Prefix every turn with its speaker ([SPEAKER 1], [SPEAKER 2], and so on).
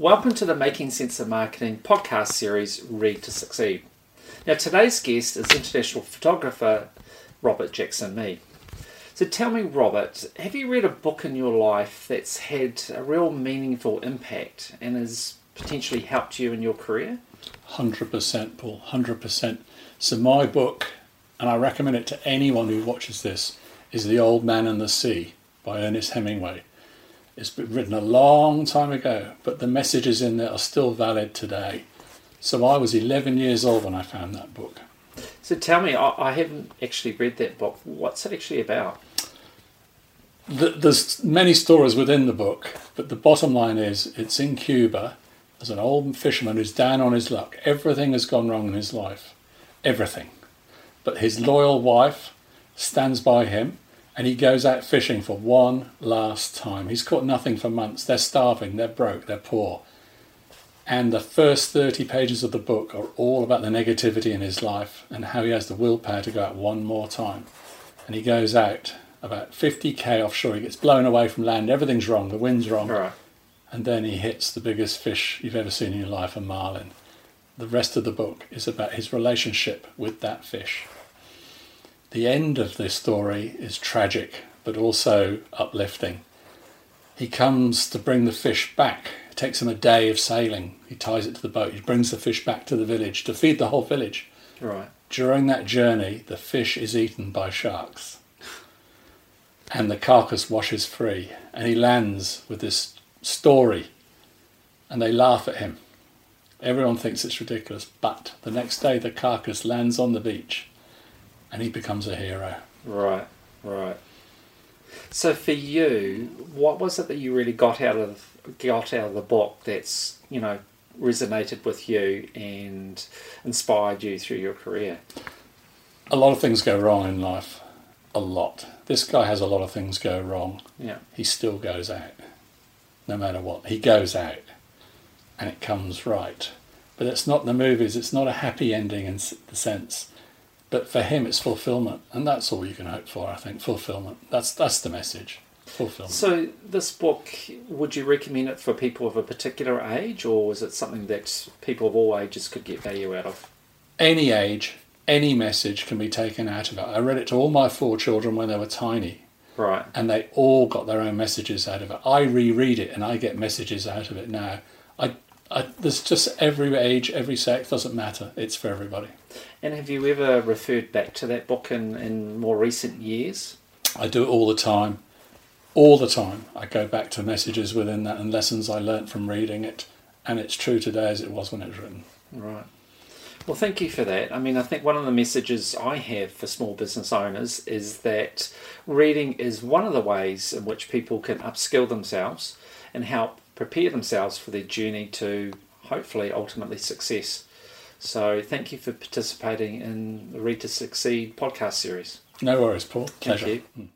[SPEAKER 1] Welcome to the Making Sense of Marketing podcast series, Read to Succeed. Now, today's guest is international photographer Robert Jackson Mee. So, tell me, Robert, have you read a book in your life that's had a real meaningful impact and has potentially helped you in your career?
[SPEAKER 2] 100%, Paul, 100%. So, my book, and I recommend it to anyone who watches this, is The Old Man and the Sea by Ernest Hemingway. It's been written a long time ago, but the messages in there are still valid today. So I was 11 years old when I found that book.
[SPEAKER 1] So tell me, I, haven't actually read that book. What's it actually about?
[SPEAKER 2] there's many stories within the book, but the bottom line is it's in Cuba. There's an old fisherman who's down on his luck. Everything has gone wrong in his life. Everything. But his loyal wife stands by him and he goes out fishing for one last time. He's caught nothing for months. They're starving, they're broke, they're poor. And the first 30 pages of the book are all about the negativity in his life and how he has the willpower to go out one more time. And he goes out about 50k offshore. He gets blown away from land. Everything's wrong. The wind's wrong.
[SPEAKER 1] Right.
[SPEAKER 2] And then he hits the biggest fish you've ever seen in your life, a marlin. The rest of the book is about his relationship with that fish. The end of this story is tragic, but also uplifting. He comes to bring the fish back. It takes him a day of sailing. He ties it to the boat. He brings the fish back to the village to feed the whole village.
[SPEAKER 1] Right.
[SPEAKER 2] During that journey, the fish is eaten by sharks. And the carcass washes free. And he lands with this story. And they laugh at him. Everyone thinks it's ridiculous. But the next day, the carcass lands on the beach and he becomes a hero.
[SPEAKER 1] Right, right. So for you, what was it that you really got out of got out of the book that's you know resonated with you and inspired you through your career?
[SPEAKER 2] A lot of things go wrong in life. A lot. This guy has a lot of things go wrong.
[SPEAKER 1] Yeah.
[SPEAKER 2] He still goes out. No matter what. He goes out and it comes right. But it's not the movies, it's not a happy ending in the sense but for him, it's fulfillment, and that's all you can hope for. I think fulfillment. That's that's the message. Fulfillment.
[SPEAKER 1] So this book, would you recommend it for people of a particular age, or is it something that people of all ages could get value out of?
[SPEAKER 2] Any age, any message can be taken out of it. I read it to all my four children when they were tiny.
[SPEAKER 1] Right.
[SPEAKER 2] And they all got their own messages out of it. I reread it and I get messages out of it now. I I, there's just every age, every sex doesn't matter. It's for everybody.
[SPEAKER 1] And have you ever referred back to that book in, in more recent years?
[SPEAKER 2] I do it all the time. All the time. I go back to messages within that and lessons I learnt from reading it. And it's true today as it was when it was written.
[SPEAKER 1] Right. Well, thank you for that. I mean, I think one of the messages I have for small business owners is that reading is one of the ways in which people can upskill themselves and help prepare themselves for their journey to hopefully ultimately success. So thank you for participating in the Read to Succeed podcast series.
[SPEAKER 2] No worries, Paul.
[SPEAKER 1] Pleasure. Thank you. Hmm.